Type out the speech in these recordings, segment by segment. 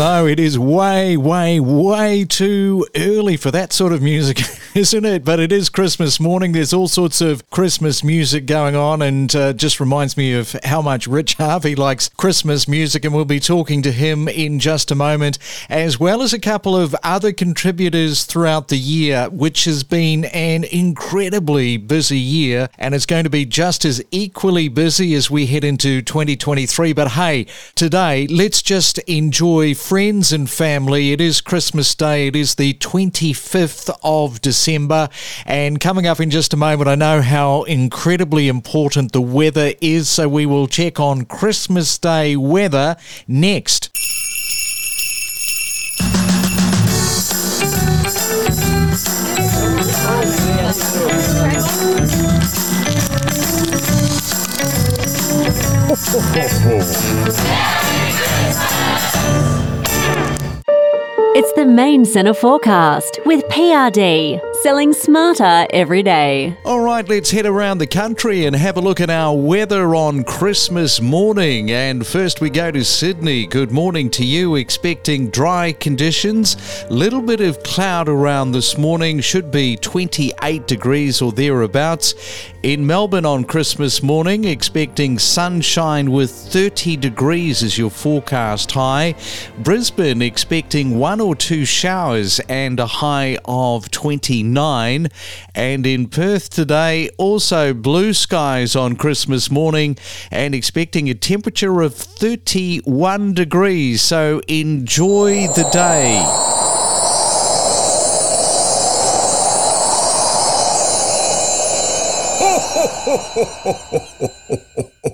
no, it is way, way, way too early for that sort of music, isn't it? But it is Christmas morning. There's all sorts of Christmas music going on, and uh, just reminds me of how much Rich Harvey likes Christmas music. And we'll be talking to him in just a moment, as well as a couple of other contributors throughout the year, which has been an incredibly busy year, and it's going to be just as equally busy as we head into 2023. But hey, today, let's just enjoy friends and family. It is Christmas Day. It is the 25th of December. And coming up in just a moment, I know how incredibly important the weather is. So we will check on Christmas Day weather next. It's the Main Centre Forecast with PRD, selling smarter every day. All right, let's head around the country and have a look at our weather on Christmas morning. And first we go to Sydney. Good morning to you. Expecting dry conditions. Little bit of cloud around this morning. Should be 28 degrees or thereabouts. In Melbourne on Christmas morning, expecting sunshine with 30 degrees as your forecast high. Brisbane expecting one or two showers and a high of 29. And in Perth today, also blue skies on Christmas morning and expecting a temperature of 31 degrees. So enjoy the day.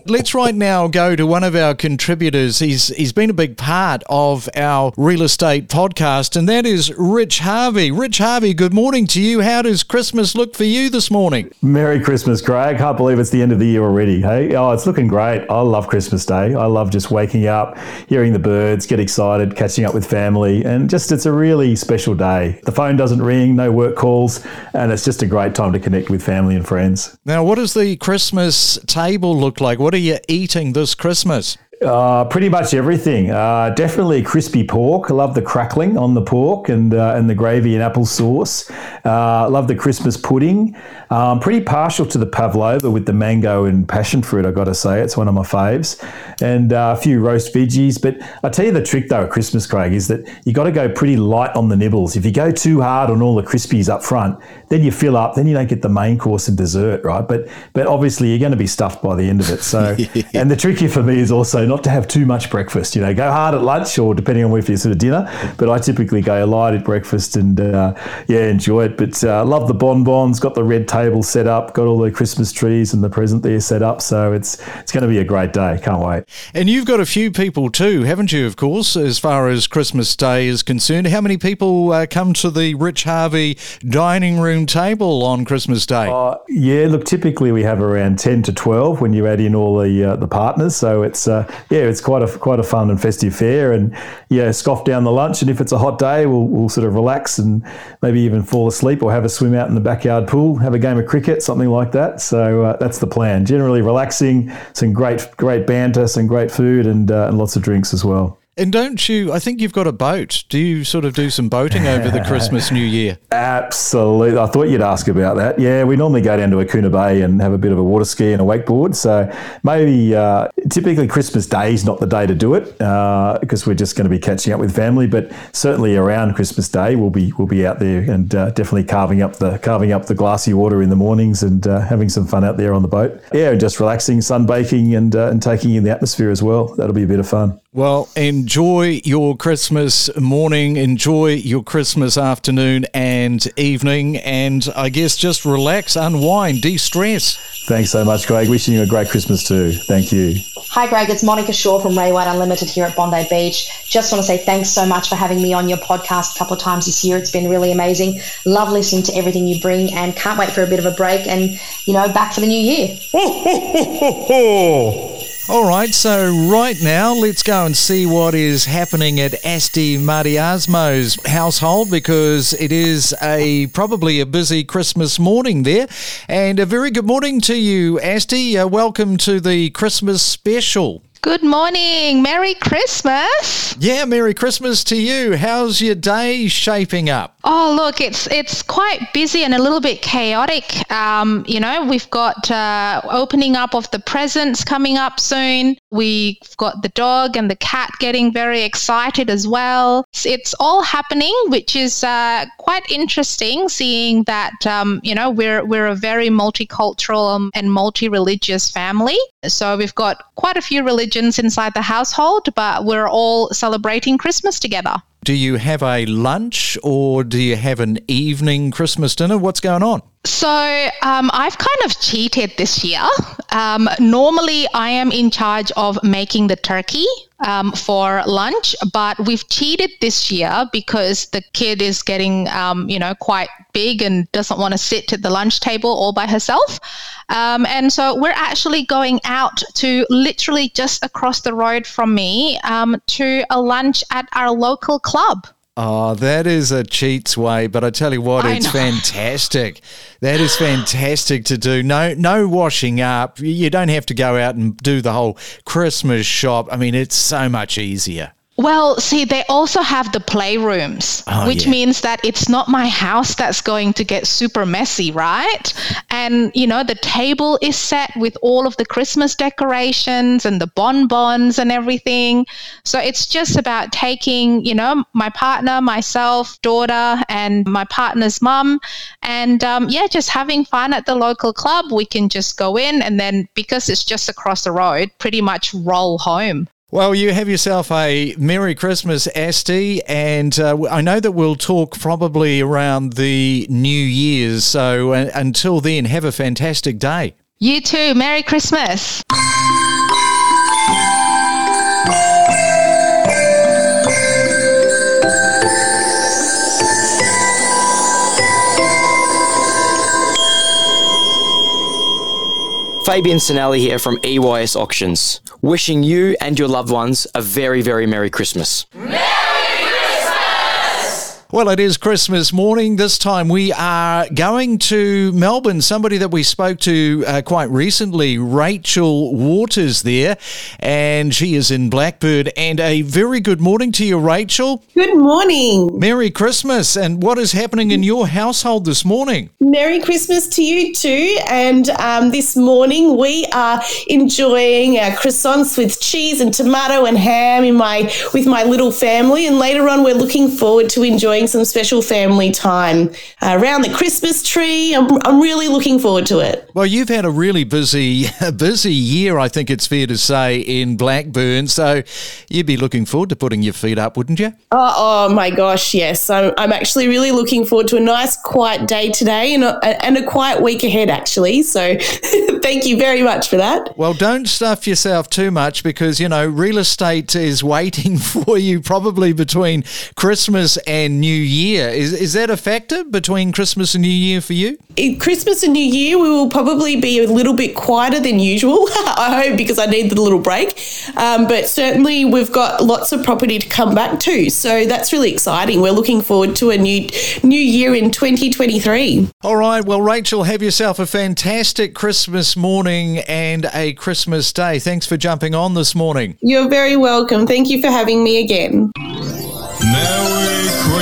Let's right now go to one of our contributors. He's he's been a big part of our real estate podcast, and that is Rich Harvey. Rich Harvey, good morning to you. How does Christmas look for you this morning? Merry Christmas, Craig. Can't believe it's the end of the year already. Hey, oh, it's looking great. I love Christmas Day. I love just waking up, hearing the birds, get excited, catching up with family, and just it's a really special day. The phone doesn't ring, no work calls, and it's just a great time to connect with family and friends. Now, what does the Christmas table look like? What are you eating this Christmas? Uh, pretty much everything. Uh, definitely crispy pork. I love the crackling on the pork and uh, and the gravy and apple sauce. Uh, love the Christmas pudding. Um, pretty partial to the pavlova with the mango and passion fruit. I got to say, it's one of my faves. And uh, a few roast veggies. But I tell you the trick though at Christmas, Craig, is that you got to go pretty light on the nibbles. If you go too hard on all the crispies up front, then you fill up. Then you don't get the main course and dessert, right? But but obviously you're going to be stuffed by the end of it. So and the tricky for me is also not to have too much breakfast. You know, go hard at lunch or depending on if you're sort of dinner. But I typically go light at breakfast and uh, yeah, enjoy it. But uh, love the bonbons. Got the red table set up. Got all the Christmas trees and the present there set up. So it's it's going to be a great day. Can't wait. And you've got a few people too, haven't you? Of course, as far as Christmas Day is concerned, how many people uh, come to the Rich Harvey dining room table on Christmas Day? Uh, yeah, look, typically we have around ten to twelve when you add in all the uh, the partners. So it's uh, yeah, it's quite a quite a fun and festive fair, and yeah, scoff down the lunch. And if it's a hot day, we'll, we'll sort of relax and maybe even fall asleep or have a swim out in the backyard pool, have a game of cricket, something like that. So uh, that's the plan. Generally relaxing, some great great banter, some great food, and uh, and lots of drinks as well. And don't you? I think you've got a boat. Do you sort of do some boating over the Christmas New Year? Absolutely. I thought you'd ask about that. Yeah, we normally go down to Akuna Bay and have a bit of a water ski and a wakeboard. So maybe uh, typically Christmas Day is not the day to do it because uh, we're just going to be catching up with family. But certainly around Christmas Day, we'll be we'll be out there and uh, definitely carving up the carving up the glassy water in the mornings and uh, having some fun out there on the boat. Yeah, and just relaxing, sunbaking, and uh, and taking in the atmosphere as well. That'll be a bit of fun. Well, enjoy your Christmas morning, enjoy your Christmas afternoon and evening, and I guess just relax, unwind, de stress. Thanks so much, Greg. Wishing you a great Christmas too. Thank you. Hi, Greg. It's Monica Shaw from Ray White Unlimited here at Bondi Beach. Just want to say thanks so much for having me on your podcast a couple of times this year. It's been really amazing. Love listening to everything you bring and can't wait for a bit of a break and, you know, back for the new year. All right, so right now, let's go and see what is happening at Asti Mariasmo's household because it is a probably a busy Christmas morning there. And a very good morning to you, Asti. Uh, welcome to the Christmas special. Good morning. Merry Christmas. Yeah, Merry Christmas to you. How's your day shaping up? Oh, look, it's it's quite busy and a little bit chaotic. Um, you know, we've got uh, opening up of the presents coming up soon. We've got the dog and the cat getting very excited as well. It's all happening, which is uh, quite interesting. Seeing that, um, you know, we're we're a very multicultural and multi-religious family. So we've got quite a few religions inside the household, but we're all celebrating Christmas together. Do you have a lunch or do you have an evening Christmas dinner? What's going on? So um, I've kind of cheated this year. Um, normally, I am in charge of making the turkey um, for lunch, but we've cheated this year because the kid is getting, um, you know, quite big and doesn't want to sit at the lunch table all by herself. Um, and so we're actually going out to literally just across the road from me um, to a lunch at our local club. Oh, that is a cheat's way, but I tell you what, I it's know. fantastic. That is fantastic to do. No, no washing up. You don't have to go out and do the whole Christmas shop. I mean, it's so much easier. Well, see, they also have the playrooms, Oh, which yeah. means that it's not my house that's going to get super messy, right? And, you know, the table is set with all of the Christmas decorations and the bonbons and everything. So it's just about taking, you know, my partner, myself, daughter, and my partner's mum, and um, yeah, just having fun at the local club. We can just go in and then, because it's just across the road, pretty much roll home. Well, you have yourself a Merry Christmas, Asti, and uh, I know that we'll talk probably around the New Year's. So uh, until then, have a fantastic day. You too. Merry Christmas. Fabian Sinelli here from EYS Auctions, wishing you and your loved ones a very, very Merry Christmas. Well, it is Christmas morning. This time we are going to Melbourne. Somebody that we spoke to uh, quite recently, Rachel Waters, there, and she is in Blackburn. And a very good morning to you, Rachel. Good morning. Merry Christmas. And what is happening in your household this morning? Merry Christmas to you too. And um, this morning we are enjoying our croissants with cheese and tomato and ham in my with my little family. And later on, we're looking forward to enjoying some special family time uh, around the Christmas tree. I'm, I'm really looking forward to it. Well, you've had a really busy, busy year, I think it's fair to say, in Blackburn. So you'd be looking forward to putting your feet up, wouldn't you? Oh, oh my gosh, yes. I'm, I'm actually really looking forward to a nice, quiet day today and a, and a quiet week ahead, actually. So thank you very much for that. Well, don't stuff yourself too much because, you know, real estate is waiting for you probably between Christmas and New Year. Is, is that a factor between Christmas and New Year for you? in Christmas and New Year, we will probably be a little bit quieter than usual. I hope because I need the little break. Um, but certainly, we've got lots of property to come back to, so that's really exciting. We're looking forward to a new new year in 2023. All right. Well, Rachel, have yourself a fantastic Christmas morning and a Christmas day. Thanks for jumping on this morning. You're very welcome. Thank you for having me again. Merry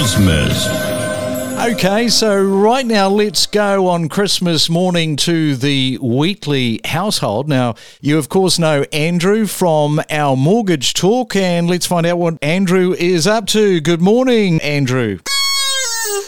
Christmas. Okay, so right now let's go on Christmas morning to the Wheatley household. Now, you of course know Andrew from our mortgage talk, and let's find out what Andrew is up to. Good morning, Andrew.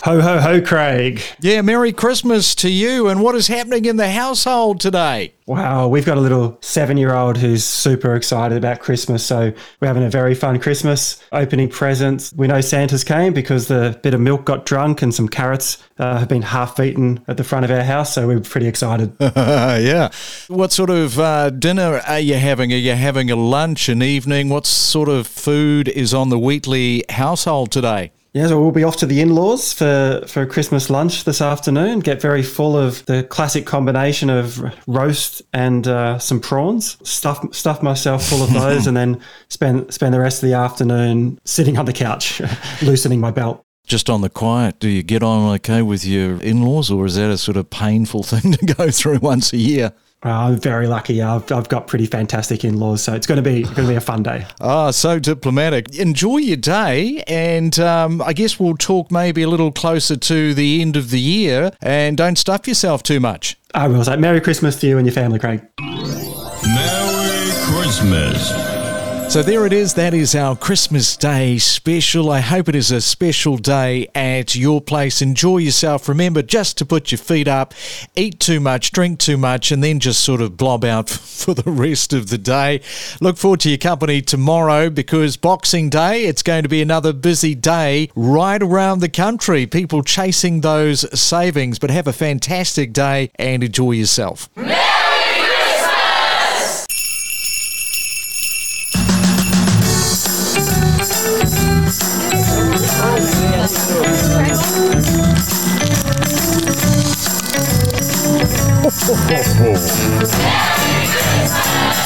Ho, ho, ho, Craig. Yeah, Merry Christmas to you, and what is happening in the household today? Wow, we've got a little seven year old who's super excited about Christmas. So we're having a very fun Christmas, opening presents. We know Santa's came because the bit of milk got drunk and some carrots uh, have been half eaten at the front of our house. So we're pretty excited. yeah. What sort of uh, dinner are you having? Are you having a lunch, an evening? What sort of food is on the Wheatley household today? Yeah, so we'll be off to the in-laws for, for Christmas lunch this afternoon. Get very full of the classic combination of roast and uh, some prawns. Stuff stuff myself full of those, and then spend spend the rest of the afternoon sitting on the couch, loosening my belt. Just on the quiet, do you get on okay with your in laws, or is that a sort of painful thing to go through once a year? Uh, I'm very lucky. I've, I've got pretty fantastic in-laws, so it's going to be going to be a fun day. Ah, so diplomatic. Enjoy your day, and um, I guess we'll talk maybe a little closer to the end of the year. And don't stuff yourself too much. I will say Merry Christmas to you and your family, Craig. Merry Christmas. So there it is. That is our Christmas Day special. I hope it is a special day at your place. Enjoy yourself. Remember just to put your feet up, eat too much, drink too much, and then just sort of blob out for the rest of the day. Look forward to your company tomorrow because Boxing Day, it's going to be another busy day right around the country. People chasing those savings, but have a fantastic day and enjoy yourself. Oh, oh, oh.